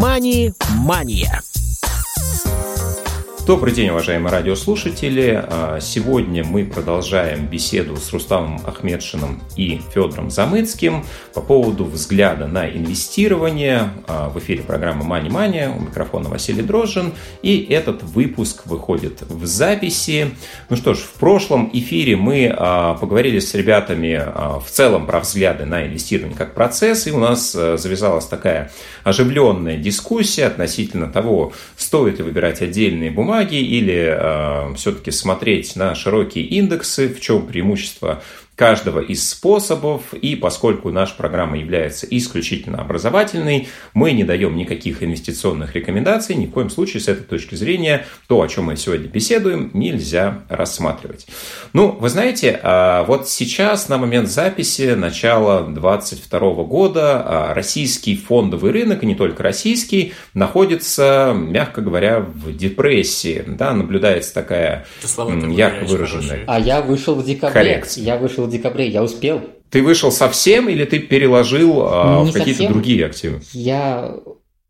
Мани-мания. Добрый день, уважаемые радиослушатели. А, сегодня мы продолжаем беседу с Рустамом Ахмедшиным и Федором Замыцким по поводу взгляда на инвестирование. А, в эфире программы Money Money. У микрофона Василий Дрожжин. И этот выпуск выходит в записи. Ну что ж, в прошлом эфире мы а, поговорили с ребятами в целом про взгляды на инвестирование как процесс. И у нас завязалась такая оживленная дискуссия относительно того, стоит ли выбирать отдельные бумаги, бумаги или э, все-таки смотреть на широкие индексы, в чем преимущество каждого из способов, и поскольку наша программа является исключительно образовательной, мы не даем никаких инвестиционных рекомендаций, ни в коем случае с этой точки зрения то, о чем мы сегодня беседуем, нельзя рассматривать. Ну, вы знаете, а, вот сейчас на момент записи, начала 2022 года, а, российский фондовый рынок, и не только российский, находится, мягко говоря, в депрессии. Да, наблюдается такая ярко выраженная. А я вышел в декабре. Коррекция. Я вышел в декабре, я успел. Ты вышел совсем или ты переложил а, в какие-то другие активы? Я,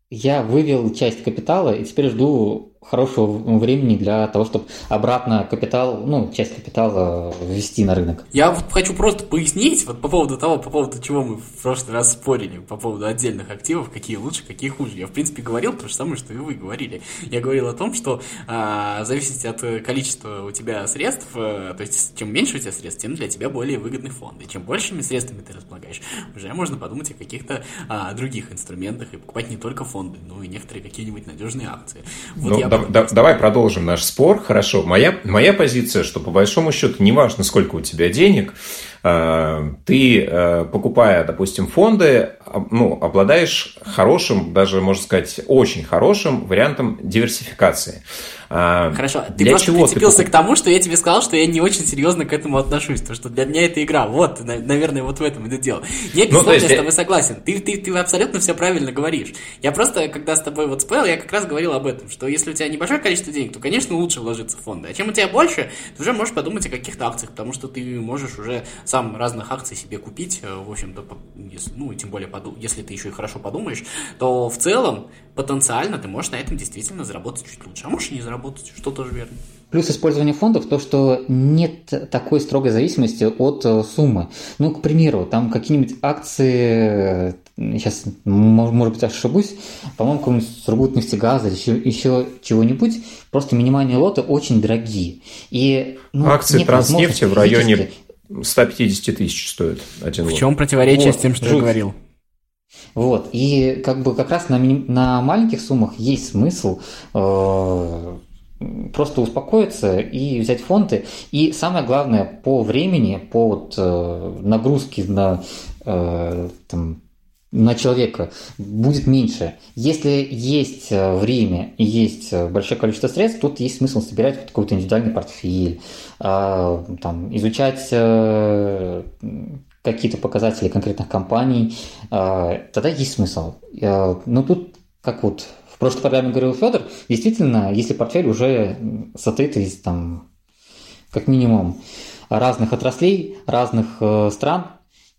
я вывел часть капитала и теперь жду хорошего времени для того, чтобы обратно капитал, ну, часть капитала ввести на рынок. Я хочу просто пояснить вот по поводу того, по поводу чего мы в прошлый раз спорили, по поводу отдельных активов, какие лучше, какие хуже. Я, в принципе, говорил то же самое, что и вы говорили. Я говорил о том, что а, в зависимости от количества у тебя средств, а, то есть чем меньше у тебя средств, тем для тебя более выгодный фонд. И чем большими средствами ты располагаешь, уже можно подумать о каких-то а, других инструментах и покупать не только фонды, но и некоторые какие-нибудь надежные акции. Вот ну, я да, давай продолжим наш спор. Хорошо. Моя, моя позиция, что по большому счету, неважно, сколько у тебя денег, ты, э, покупая, допустим, фонды, ну, обладаешь хорошим, даже, можно сказать, очень хорошим вариантом диверсификации. А, Хорошо, ты для просто чего прицепился ты... к тому, что я тебе сказал, что я не очень серьезно к этому отношусь, потому что для меня это игра. Вот, наверное, вот в этом это дело. Нет, безусловно, ну, есть... я с тобой согласен. Ты, ты, ты абсолютно все правильно говоришь. Я просто, когда с тобой вот спорил, я как раз говорил об этом, что если у тебя небольшое количество денег, то, конечно, лучше вложиться в фонды. А чем у тебя больше, ты уже можешь подумать о каких-то акциях, потому что ты можешь уже сам разных акций себе купить, э, в общем-то, ну, и тем более, если ты еще и хорошо подумаешь, то в целом потенциально ты можешь на этом действительно заработать чуть лучше. А можешь и не заработать, что тоже верно. Плюс использование фондов то, что нет такой строгой зависимости от э, суммы. Ну, к примеру, там какие-нибудь акции, сейчас, может быть, ошибусь, по-моему, какой-нибудь Сургутнефтегаза или еще, еще чего-нибудь, просто минимальные лоты очень дорогие. И, ну, акции Транснефти в районе 150 тысяч стоят один В лот. чем противоречие вот, с тем, что жуть. я говорил? Вот, и как бы как раз на, на маленьких суммах есть смысл э, просто успокоиться и взять фонды. И самое главное, по времени, по вот, э, нагрузке на, э, там, на человека будет меньше. Если есть э, время и есть э, большое количество средств, тут есть смысл собирать какой-то индивидуальный портфель, э, там, изучать э, какие-то показатели конкретных компаний, тогда есть смысл. Но тут, как вот в прошлой программе говорил Федор, действительно, если портфель уже состоит из там, как минимум разных отраслей, разных стран,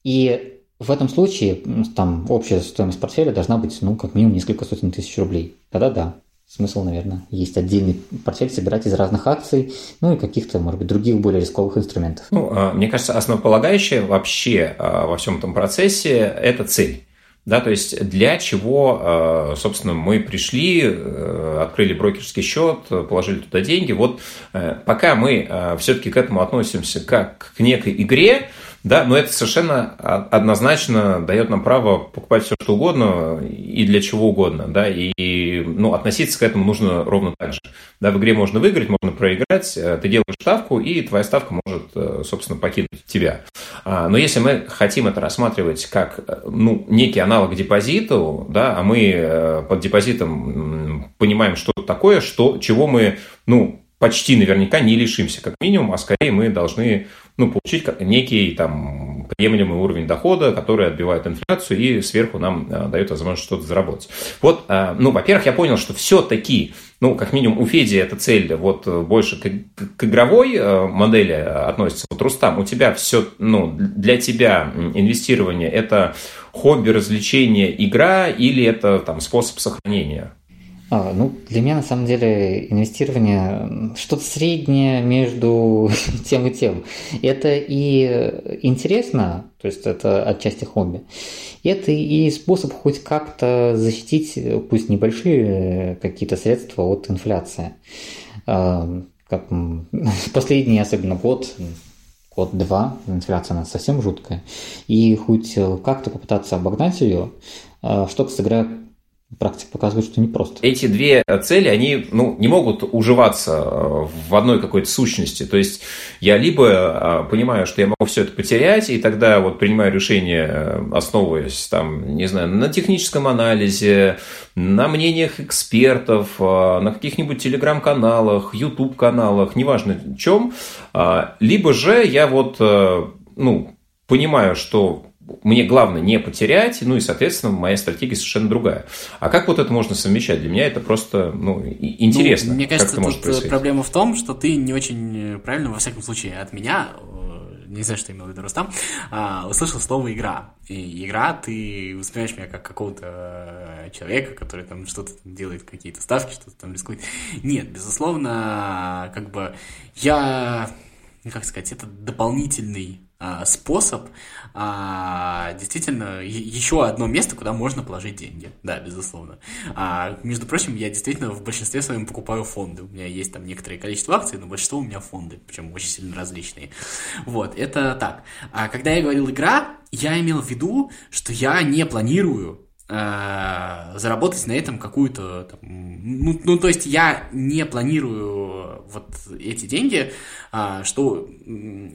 и в этом случае там общая стоимость портфеля должна быть, ну, как минимум несколько сотен тысяч рублей. Тогда да, смысл, наверное, есть отдельный портфель собирать из разных акций, ну и каких-то, может быть, других более рисковых инструментов. Ну, а, мне кажется, основополагающее вообще а, во всем этом процессе – это цель. Да, то есть для чего, а, собственно, мы пришли, э, открыли брокерский счет, положили туда деньги. Вот э, пока мы все-таки к этому относимся как к некой игре, да, но это совершенно однозначно дает нам право покупать все, что угодно и для чего угодно, да, и ну, относиться к этому нужно ровно так же. Да, в игре можно выиграть, можно проиграть, э, ты делаешь ставку, и твоя ставка может, э, собственно, покинуть тебя. А, но если мы хотим это рассматривать как э, ну, некий аналог депозиту, да, а мы под депозитом понимаем, что такое, что, чего мы, ну, почти наверняка не лишимся, как минимум, а скорее мы должны ну, получить некий там приемлемый уровень дохода, который отбивает инфляцию и сверху нам дает возможность что-то заработать. Вот, ну, во-первых, я понял, что все-таки ну, как минимум, у Феди эта цель вот больше к, к игровой модели относится. Вот, Рустам, у тебя все, ну, для тебя инвестирование – это хобби, развлечение, игра или это там способ сохранения? А, ну, для меня на самом деле инвестирование что-то среднее между тем и тем. Это и интересно, то есть это отчасти хобби. Это и способ хоть как-то защитить, пусть небольшие какие-то средства от инфляции. А, как последний, особенно год, год-два, инфляция она совсем жуткая. И хоть как-то попытаться обогнать ее, а, что, говоря, практика показывает, что непросто. Эти две цели, они ну, не могут уживаться э, в одной какой-то сущности. То есть я либо э, понимаю, что я могу все это потерять, и тогда вот принимаю решение, э, основываясь там, не знаю, на техническом анализе, на мнениях экспертов, на каких-нибудь телеграм-каналах, YouTube-каналах, неважно чем. Либо же я вот, ну, понимаю, что мне главное не потерять, ну и, соответственно, моя стратегия совершенно другая. А как вот это можно совмещать? Для меня это просто ну, интересно. Ну, мне кажется, тут э, проблема в том, что ты не очень правильно, во всяком случае, от меня э, не знаю, что имел в виду Рустам, а, услышал слово «игра». И игра, ты воспринимаешь меня как какого-то э, человека, который там что-то делает, какие-то ставки, что-то там рискует. Нет, безусловно, как бы я, как сказать, это дополнительный способ а, действительно еще одно место, куда можно положить деньги. Да, безусловно. А, между прочим, я действительно в большинстве своем покупаю фонды. У меня есть там некоторое количество акций, но большинство у меня фонды, причем очень сильно различные. Вот, это так. А когда я говорил игра, я имел в виду, что я не планирую заработать на этом какую-то... Ну, ну, то есть я не планирую вот эти деньги, а, что,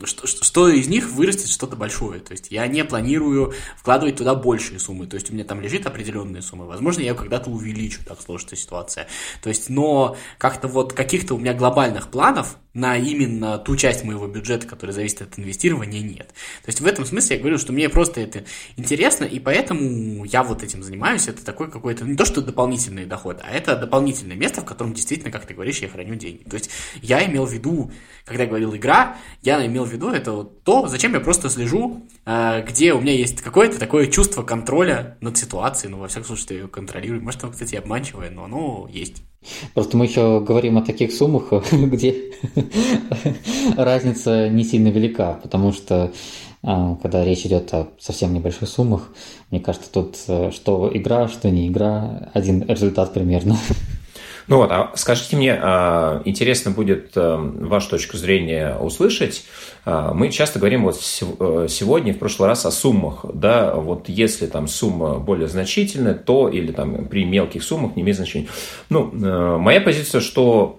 что, что из них вырастет что-то большое. То есть я не планирую вкладывать туда большие суммы. То есть у меня там лежит определенные суммы. Возможно, я когда-то увеличу, так сложится ситуация. То есть, но как-то вот каких-то у меня глобальных планов на именно ту часть моего бюджета, которая зависит от инвестирования, нет. То есть в этом смысле я говорю, что мне просто это интересно, и поэтому я вот этим занимаюсь. Это такой какой-то, не то что дополнительный доход, а это дополнительное место, в котором действительно, как ты говоришь, я храню деньги. То есть я имел в виду, когда я говорил игра, я имел в виду это вот то, зачем я просто слежу, а, где у меня есть какое-то такое чувство контроля над ситуацией, ну, во всяком случае, я ее контролирую. Может, оно, кстати, обманчивое, но оно есть. Просто мы еще говорим о таких суммах, где разница не сильно велика, потому что а, когда речь идет о совсем небольших суммах, мне кажется, тут э, что игра, что не игра, один результат примерно. Ну вот, а скажите мне, а, интересно будет э, вашу точку зрения услышать. А, мы часто говорим вот э, сегодня, в прошлый раз о суммах, да, вот если там сумма более значительная, то или там при мелких суммах не имеет значения. Ну, э, моя позиция, что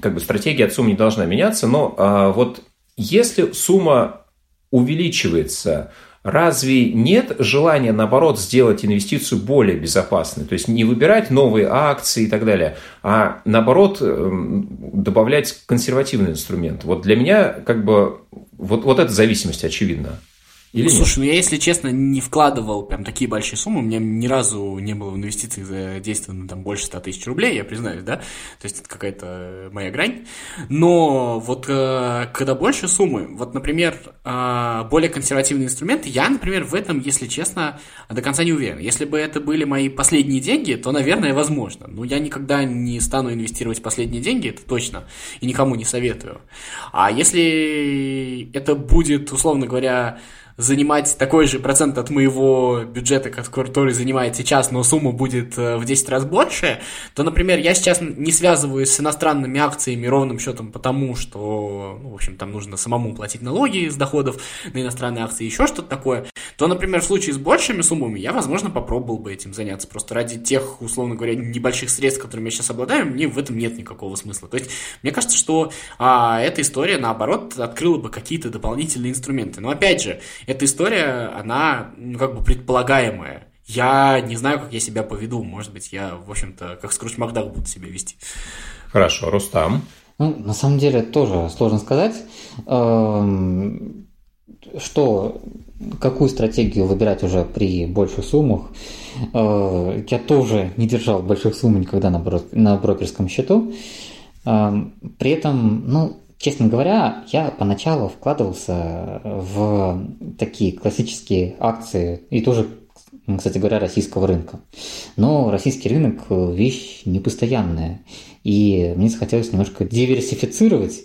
как бы стратегия от суммы не должна меняться, но а, вот если сумма увеличивается, Разве нет желания, наоборот, сделать инвестицию более безопасной? То есть не выбирать новые акции и так далее, а наоборот эм, добавлять консервативный инструмент. Вот для меня как бы вот, вот эта зависимость очевидна. Или ну, слушай, ну я, если честно, не вкладывал прям такие большие суммы. У меня ни разу не было в инвестициях задействовано там больше 100 тысяч рублей, я признаюсь, да? То есть это какая-то моя грань. Но вот э, когда больше суммы, вот, например, э, более консервативные инструменты, я, например, в этом, если честно, до конца не уверен. Если бы это были мои последние деньги, то, наверное, возможно. Но я никогда не стану инвестировать последние деньги, это точно, и никому не советую. А если это будет, условно говоря, занимать такой же процент от моего бюджета, который занимает сейчас, но сумма будет э, в 10 раз больше, то, например, я сейчас не связываюсь с иностранными акциями ровным счетом потому, что, ну, в общем, там нужно самому платить налоги с доходов на иностранные акции, еще что-то такое, то, например, в случае с большими суммами я, возможно, попробовал бы этим заняться. Просто ради тех, условно говоря, небольших средств, которыми я сейчас обладаю, мне в этом нет никакого смысла. То есть, мне кажется, что а, эта история, наоборот, открыла бы какие-то дополнительные инструменты. Но, опять же, эта история, она, ну, как бы предполагаемая. Я не знаю, как я себя поведу. Может быть, я, в общем-то, как Скрудж Макдак буду себя вести. Хорошо, Рустам. Ну, на самом деле, тоже сложно сказать. Эм, что, какую стратегию выбирать уже при больших суммах, э, я тоже не держал больших сумм никогда на, брок, на брокерском счету. Э, при этом, ну, честно говоря, я поначалу вкладывался в такие классические акции и тоже кстати говоря, российского рынка. Но российский рынок – вещь непостоянная, и мне захотелось немножко диверсифицировать.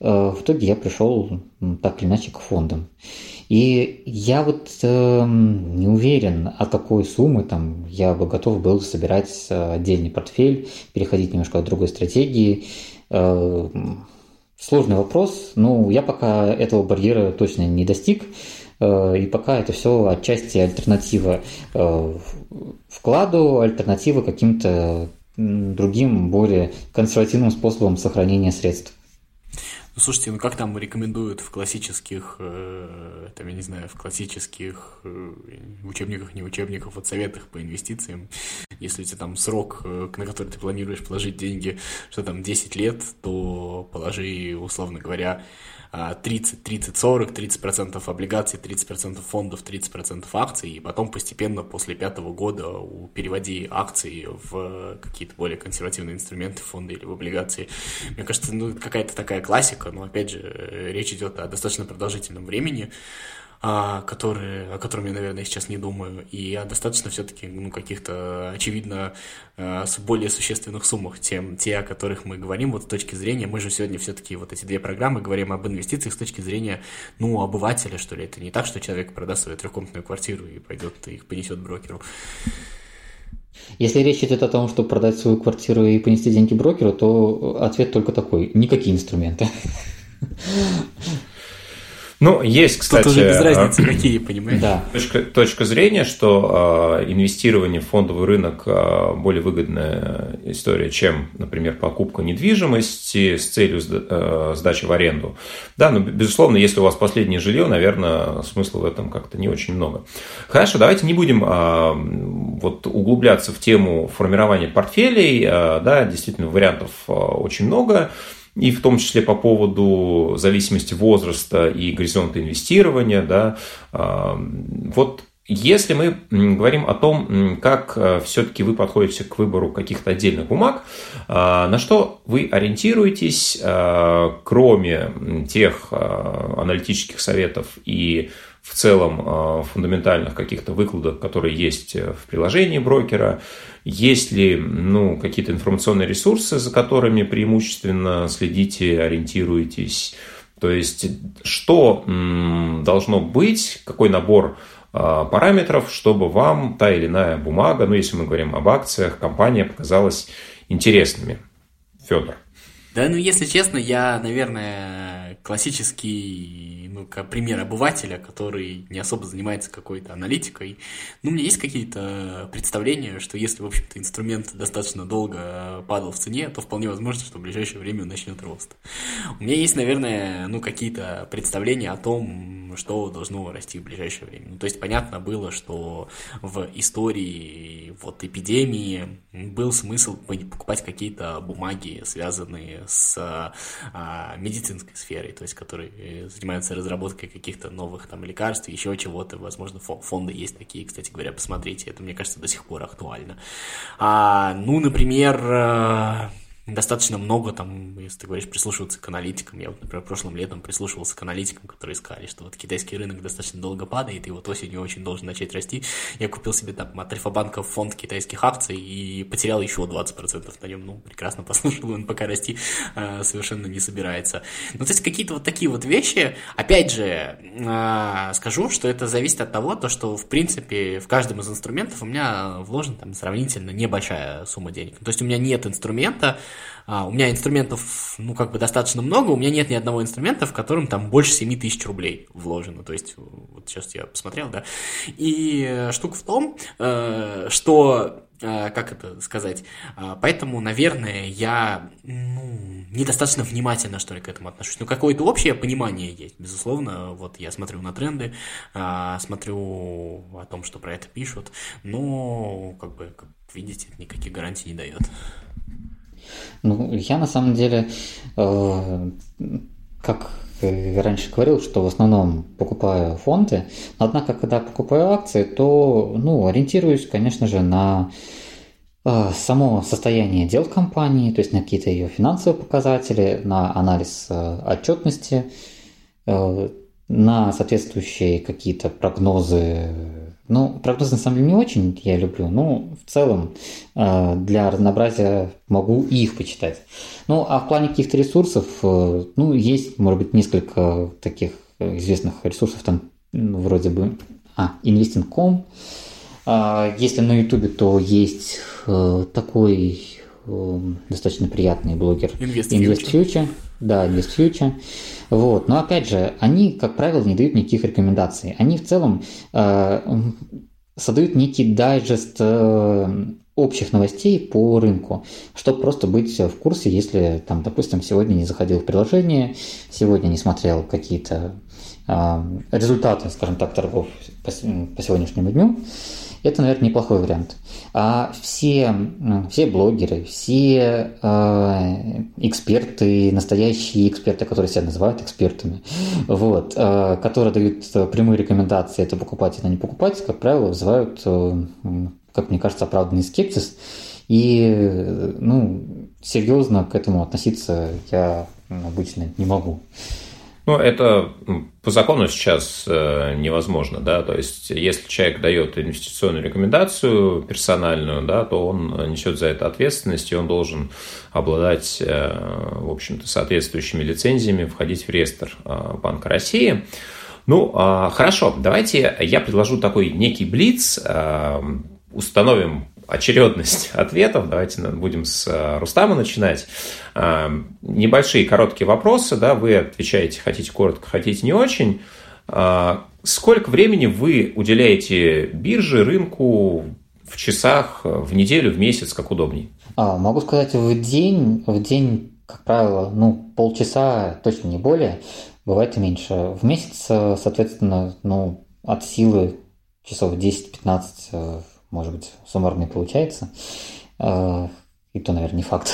Э, в итоге я пришел так или иначе к фондам. И я вот э, не уверен, от какой суммы там я бы готов был собирать отдельный портфель, переходить немножко от другой стратегии. Э, сложный вопрос, но я пока этого барьера точно не достиг. Э, и пока это все отчасти альтернатива э, вкладу, альтернатива каким-то другим, более консервативным способом сохранения средств. Ну, слушайте, ну как там рекомендуют в классических, э, там, я не знаю, в классических э, учебниках, не учебниках, вот советах по инвестициям, если у тебя там срок, э, на который ты планируешь положить деньги, что там 10 лет, то положи, условно говоря, 30, 30, 40, 30% облигаций, 30% фондов, 30% акций, и потом постепенно после пятого года переводи акции в какие-то более консервативные инструменты, фонды или в облигации. Мне кажется, ну, какая-то такая классика, но, опять же, речь идет о достаточно продолжительном времени, которые, о котором я, наверное, сейчас не думаю, и о достаточно все-таки ну, каких-то, очевидно, а, с более существенных суммах, чем те, о которых мы говорим, вот с точки зрения, мы же сегодня все-таки вот эти две программы говорим об инвестициях с точки зрения, ну, обывателя, что ли, это не так, что человек продаст свою трехкомнатную квартиру и пойдет и их понесет брокеру. Если речь идет о том, чтобы продать свою квартиру и понести деньги брокеру, то ответ только такой – никакие инструменты. Ну, есть, кстати... Тут уже без разницы, какие, понимаешь? Да. Точка, точка зрения, что э, инвестирование в фондовый рынок э, более выгодная история, чем, например, покупка недвижимости с целью э, сдачи в аренду. Да, но, безусловно, если у вас последнее жилье, наверное, смысла в этом как-то не очень много. Хорошо, давайте не будем э, вот углубляться в тему формирования портфелей. Э, да, действительно, вариантов э, очень много и в том числе по поводу зависимости возраста и горизонта инвестирования. Да, а, вот если мы говорим о том, как а, все-таки вы подходите к выбору каких-то отдельных бумаг, а, на что вы ориентируетесь, кроме тех аналитических советов и в целом фундаментальных каких-то выкладок, которые есть в приложении брокера, есть ли ну, какие-то информационные ресурсы, за которыми преимущественно следите, ориентируетесь? То есть, что должно быть, какой набор а, параметров, чтобы вам та или иная бумага, ну, если мы говорим об акциях, компания показалась интересными? Федор. Да, ну, если честно, я, наверное, классический ну, как пример обывателя, который не особо занимается какой-то аналитикой, ну, у меня есть какие-то представления, что если, в общем-то, инструмент достаточно долго падал в цене, то вполне возможно, что в ближайшее время он начнет рост. У меня есть, наверное, ну, какие-то представления о том, что должно расти в ближайшее время. Ну, то есть, понятно было, что в истории вот эпидемии был смысл покупать какие-то бумаги, связанные с а, медицинской сферой, то есть, которые занимаются разработкой каких-то новых там лекарств, еще чего-то, возможно, фонды есть такие, кстати говоря, посмотрите, это, мне кажется, до сих пор актуально. А, ну, например, э, достаточно много там, если ты говоришь, прислушиваться к аналитикам. Я вот, например, прошлым летом прислушивался к аналитикам, которые сказали, что вот китайский рынок достаточно долго падает, и вот осенью очень должен начать расти. Я купил себе там от Альфа-банка фонд китайских акций и потерял еще 20% на нем. Ну, прекрасно послушал, он пока расти э, совершенно не собирается. Ну, то есть какие-то вот такие вот вещи. Опять же, э, скажу, что это зависит от того, то, что, в принципе, в каждом из инструментов у меня вложена там сравнительно небольшая сумма денег. То есть у меня нет инструмента, а, у меня инструментов, ну, как бы достаточно много, у меня нет ни одного инструмента, в котором там больше 7 тысяч рублей вложено, то есть, вот сейчас я посмотрел, да, и штука в том, э, что э, как это сказать, а, поэтому, наверное, я ну, недостаточно внимательно, что ли, к этому отношусь. Ну, какое-то общее понимание есть, безусловно. Вот я смотрю на тренды, а, смотрю о том, что про это пишут, но, как бы, видите, никаких гарантий не дает. Ну, я на самом деле, э, как раньше говорил, что в основном покупаю фонды, однако, когда покупаю акции, то ну, ориентируюсь, конечно же, на э, само состояние дел компании, то есть на какие-то ее финансовые показатели, на анализ э, отчетности, э, на соответствующие какие-то прогнозы. Ну, прогнозы на самом деле не очень я люблю, но в целом для разнообразия могу их почитать. Ну, а в плане каких-то ресурсов, э, ну, есть, может быть, несколько таких известных ресурсов, там, ну, вроде бы, а, Investing.com. А, если на YouTube, то есть э, такой э, достаточно приятный блогер Invest Future. Да, Invest Future. Вот. Но опять же, они, как правило, не дают никаких рекомендаций. Они в целом э, создают некий дайджест э, общих новостей по рынку, чтобы просто быть в курсе, если, там, допустим, сегодня не заходил в приложение, сегодня не смотрел какие-то э, результаты, скажем так, торгов по, по сегодняшнему дню, это, наверное, неплохой вариант. А все, все блогеры, все э, эксперты, настоящие эксперты, которые себя называют экспертами, вот, э, которые дают прямые рекомендации, это покупать, это не покупать, как правило, вызывают э, как мне кажется, оправданный скепсис. И, ну, серьезно к этому относиться я обычно не могу. Ну, это по закону сейчас э, невозможно, да, то есть если человек дает инвестиционную рекомендацию персональную, да, то он несет за это ответственность, и он должен обладать, э, в общем-то, соответствующими лицензиями, входить в реестр э, Банка России. Ну, а, хорошо, давайте я предложу такой некий блиц, установим очередность ответов. Давайте будем с э, Рустама начинать. Э, небольшие короткие вопросы, да, вы отвечаете, хотите коротко, хотите не очень. Э, сколько времени вы уделяете бирже, рынку в часах, в неделю, в месяц, как удобней? А, могу сказать, в день, в день, как правило, ну, полчаса, точно не более, бывает и меньше. В месяц, соответственно, ну, от силы часов 10-15 может быть, суммарно получается. А, и то, наверное, не факт.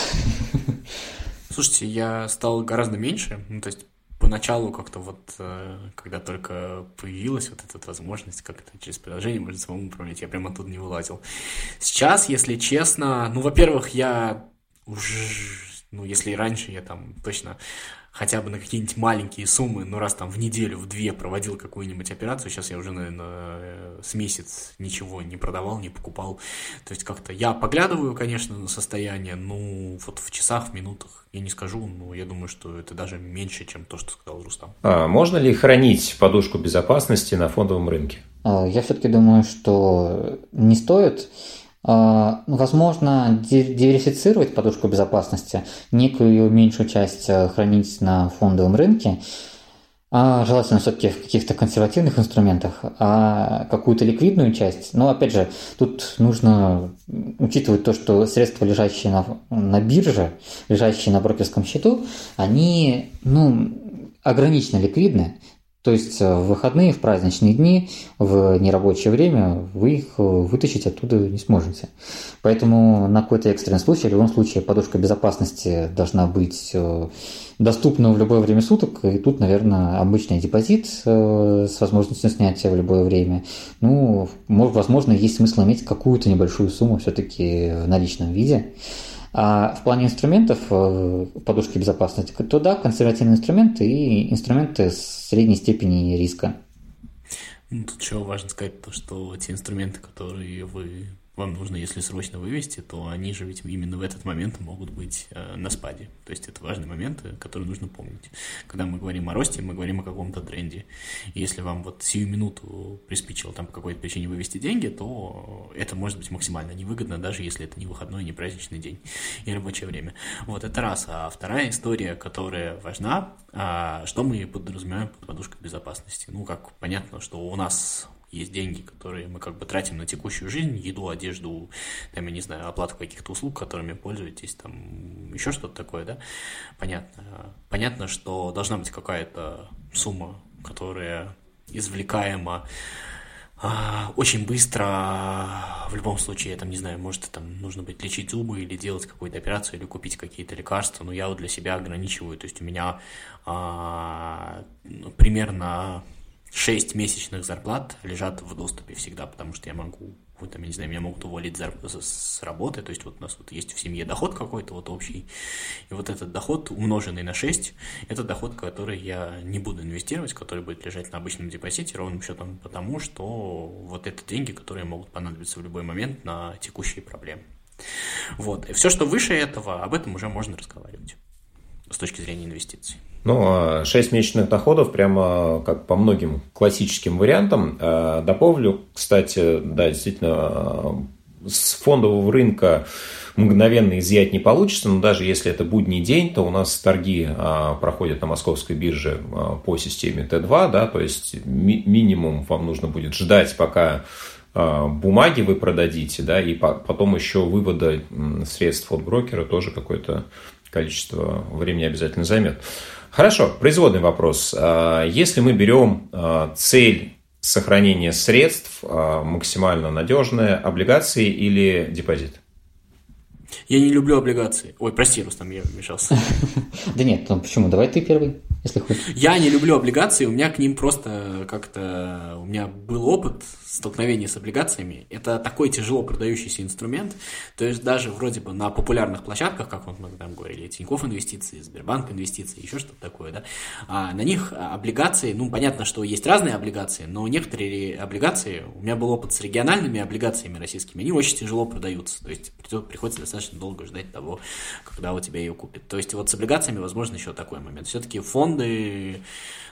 Слушайте, я стал гораздо меньше. Ну, то есть поначалу как-то вот, э, когда только появилась вот эта возможность как-то через приложение можно самому управлять, я прямо оттуда не вылазил. Сейчас, если честно, ну, во-первых, я уже, ну, если раньше я там точно хотя бы на какие-нибудь маленькие суммы, ну раз там в неделю, в две проводил какую-нибудь операцию, сейчас я уже, наверное, э, с месяц ничего не продавал, не покупал. То есть как-то я поглядываю, конечно, на состояние, ну вот в часах, в минутах я не скажу, но я думаю, что это даже меньше, чем то, что сказал Рустам. А можно ли хранить подушку безопасности на фондовом рынке? А, я все-таки думаю, что не стоит. А, возможно, диверсифицировать подушку безопасности, некую ее меньшую часть э, хранить на фондовом рынке, а желательно все-таки в каких-то консервативных инструментах, а какую-то ликвидную часть. Но опять же, тут нужно учитывать то, что средства, лежащие на, на бирже, лежащие на брокерском счету, они ну, ограниченно ликвидны. То есть э, в выходные, в праздничные дни, в нерабочее время вы их э, вытащить оттуда не сможете. Поэтому на какой-то экстренный случай, в любом случае, подушка безопасности должна быть э, доступна в любое время суток. И тут, наверное, обычный депозит с возможностью снятия в любое время. Ну, возможно, есть смысл иметь какую-то небольшую сумму все-таки в наличном виде. А в плане инструментов э, подушки безопасности, то да, консервативные инструменты и инструменты средней степени риска. Ну, тут еще важно сказать то, что те инструменты, которые вы вам нужно, если срочно вывести, то они же ведь именно в этот момент могут быть э, на спаде. То есть это важный момент, э, который нужно помнить. Когда мы говорим о росте, мы говорим о каком-то тренде. Если вам вот сию минуту приспичило там по какой-то причине вывести деньги, то это может быть максимально невыгодно, даже если это не выходной, не праздничный день и рабочее время. Вот это раз. А вторая история, которая важна, а, что мы подразумеваем под подушкой безопасности. Ну, как понятно, что у нас есть деньги, которые мы как бы тратим на текущую жизнь, еду, одежду, там, я не знаю, оплату каких-то услуг, которыми пользуетесь, там, еще что-то такое, да, понятно. Понятно, что должна быть какая-то сумма, которая извлекаема а, очень быстро. В любом случае, я там, не знаю, может, там нужно быть лечить зубы или делать какую-то операцию, или купить какие-то лекарства, но я вот для себя ограничиваю, то есть у меня а, примерно 6 месячных зарплат лежат в доступе всегда, потому что я могу какой-то, я не знаю, меня могут уволить с работы, то есть вот у нас вот есть в семье доход какой-то вот общий, и вот этот доход, умноженный на 6, это доход, который я не буду инвестировать, который будет лежать на обычном депозите ровным счетом, потому что вот это деньги, которые могут понадобиться в любой момент на текущие проблемы. Вот. И все, что выше этого, об этом уже можно разговаривать с точки зрения инвестиций. Ну, 6 а месячных доходов, прямо как по многим классическим вариантам. А, дополню, кстати, да, действительно, с фондового рынка мгновенно изъять не получится, но даже если это будний день, то у нас торги а, проходят на московской бирже по системе Т2, да, то есть минимум вам нужно будет ждать, пока бумаги вы продадите, да, и потом еще вывода средств от брокера тоже какое-то количество времени обязательно займет. Хорошо, производный вопрос. А, если мы берем а, цель сохранения средств, а, максимально надежные, облигации или депозит? Я не люблю облигации. Ой, прости, Рустам, я вмешался. Да нет, ну почему? Давай ты первый, если хочешь. Я не люблю облигации, у меня к ним просто как-то... У меня был опыт столкновения с облигациями. Это такой тяжело продающийся инструмент. То есть даже вроде бы на популярных площадках, как вот мы там говорили, Тинькофф инвестиции, Сбербанк инвестиции, еще что-то такое, да, а на них облигации, ну, понятно, что есть разные облигации, но некоторые облигации, у меня был опыт с региональными облигациями российскими, они очень тяжело продаются. То есть приходится достаточно долго ждать того, когда у тебя ее купят. То есть вот с облигациями, возможно, еще такой момент. Все-таки фонды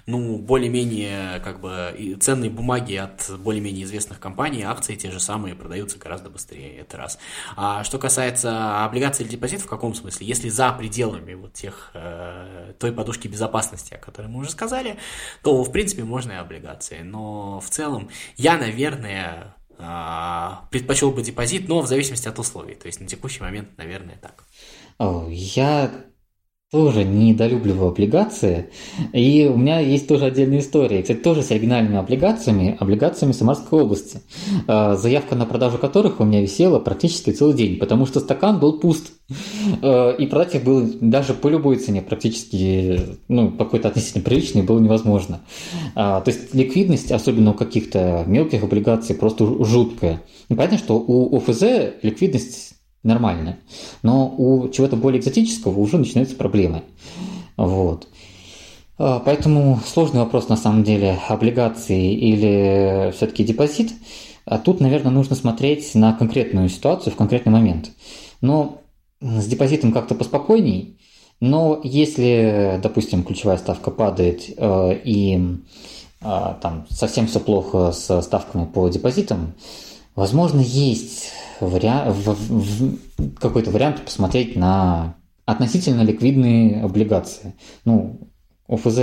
ну, более-менее, как бы, ценные бумаги от более-менее известных компаний, акции те же самые продаются гораздо быстрее, это раз. А что касается облигаций или депозитов, в каком смысле? Если за пределами вот тех, э, той подушки безопасности, о которой мы уже сказали, то, в принципе, можно и облигации. Но в целом я, наверное, э, предпочел бы депозит, но в зависимости от условий. То есть на текущий момент, наверное, так. Я тоже недолюбливаю облигации. И у меня есть тоже отдельная история. Кстати, тоже с оригинальными облигациями, облигациями Самарской области, а, заявка на продажу которых у меня висела практически целый день, потому что стакан был пуст. А, и продать их было даже по любой цене практически, ну, какой-то относительно приличный, было невозможно. А, то есть ликвидность, особенно у каких-то мелких облигаций, просто жуткая. Понятно, что у ОФЗ ликвидность нормально. Но у чего-то более экзотического уже начинаются проблемы. Вот. А, поэтому сложный вопрос на самом деле, облигации или все-таки депозит. А тут, наверное, нужно смотреть на конкретную ситуацию в конкретный момент. Но с депозитом как-то поспокойней. Но если, допустим, ключевая ставка падает э, и э, там совсем все плохо с ставками по депозитам, возможно, есть вариа- в, в, какой-то вариант посмотреть на относительно ликвидные облигации. Ну, ОФЗ,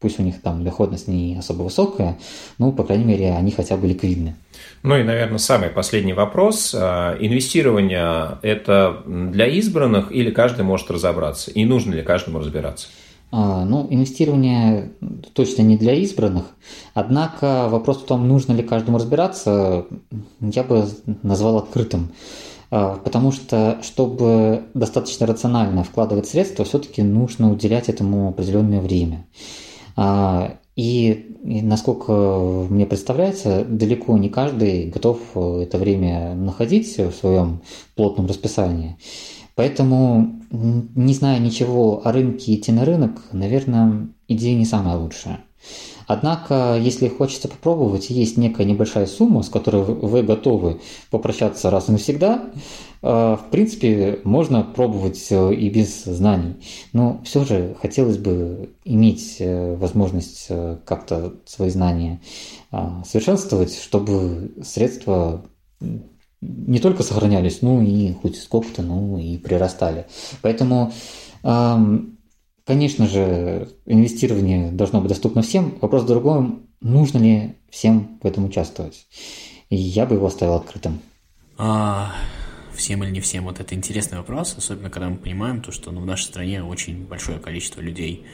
пусть у них там доходность не особо высокая, но, по крайней мере, они хотя бы ликвидны. Ну и, наверное, самый последний вопрос. А, инвестирование – это для избранных или каждый может разобраться? И нужно ли каждому разбираться? А, ну, инвестирование точно не для избранных. Однако вопрос в том, нужно ли каждому разбираться, я бы назвал открытым. А, потому что, чтобы достаточно рационально вкладывать средства, все-таки нужно уделять этому определенное время. А, и, и насколько мне представляется, далеко не каждый готов это время находить в своем плотном расписании. Поэтому, не зная ничего о рынке, идти на рынок, наверное, идея не самая лучшая. Однако, если хочется попробовать, есть некая небольшая сумма, с которой вы готовы попрощаться раз и навсегда, э, в принципе, можно пробовать э, и без знаний. Но все же хотелось бы иметь э, возможность как-то свои знания совершенствовать, чтобы средства не только сохранялись, ну и хоть сколько-то, ну и прирастали. Поэтому, конечно же, инвестирование должно быть доступно всем. Вопрос в другом, нужно ли всем в этом участвовать. И я бы его оставил открытым. А, всем или не всем, вот это интересный вопрос, особенно когда мы понимаем то, что ну, в нашей стране очень большое количество людей,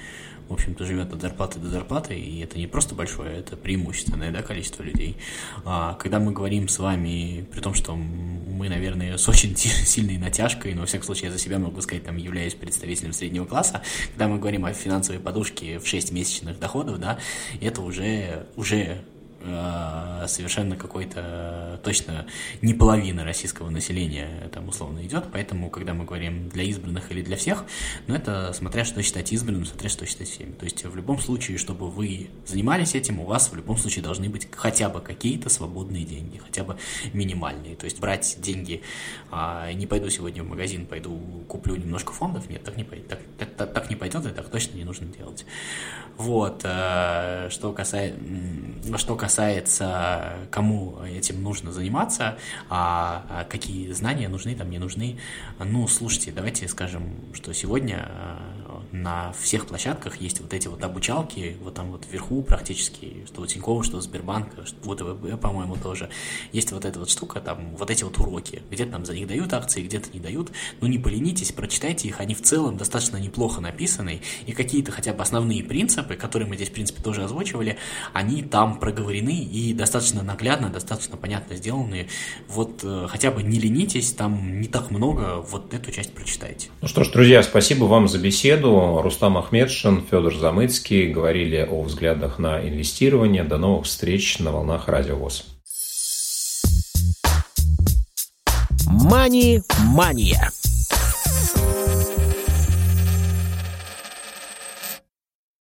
в общем-то, живет от зарплаты до зарплаты, и это не просто большое, это преимущественное да, количество людей. А, когда мы говорим с вами, при том, что мы, наверное, с очень сильной натяжкой, но, во всяком случае, я за себя могу сказать, там, являюсь представителем среднего класса, когда мы говорим о финансовой подушке в 6 месячных доходов, да, это уже, уже Э, совершенно какой-то точно не половина российского населения там условно идет, поэтому когда мы говорим для избранных или для всех, ну это смотря что считать избранным, смотря что считать всеми. То есть в любом случае, чтобы вы занимались этим, у вас в любом случае должны быть хотя бы какие-то свободные деньги, хотя бы минимальные. То есть брать деньги, а, не пойду сегодня в магазин, пойду куплю немножко фондов, нет, так не так, так, так не пойдет, и так точно не нужно делать. Вот, э, что касается, что касается касается, кому этим нужно заниматься, а, а какие знания нужны, там не нужны. Ну, слушайте, давайте скажем, что сегодня на всех площадках есть вот эти вот обучалки, вот там вот вверху практически, что у Тинькова, что у Сбербанка, что у ВТБ, по-моему, тоже. Есть вот эта вот штука, там вот эти вот уроки. Где-то там за них дают акции, где-то не дают. Ну не поленитесь, прочитайте их, они в целом достаточно неплохо написаны, и какие-то хотя бы основные принципы, которые мы здесь, в принципе, тоже озвучивали, они там проговорены и достаточно наглядно, достаточно понятно сделаны. Вот э, хотя бы не ленитесь, там не так много, вот эту часть прочитайте. Ну что ж, друзья, спасибо вам за беседу. Рустам Ахмедшин, Федор Замыцкий говорили о взглядах на инвестирование. До новых встреч на волнах Радио ВОЗ. Мани-мания.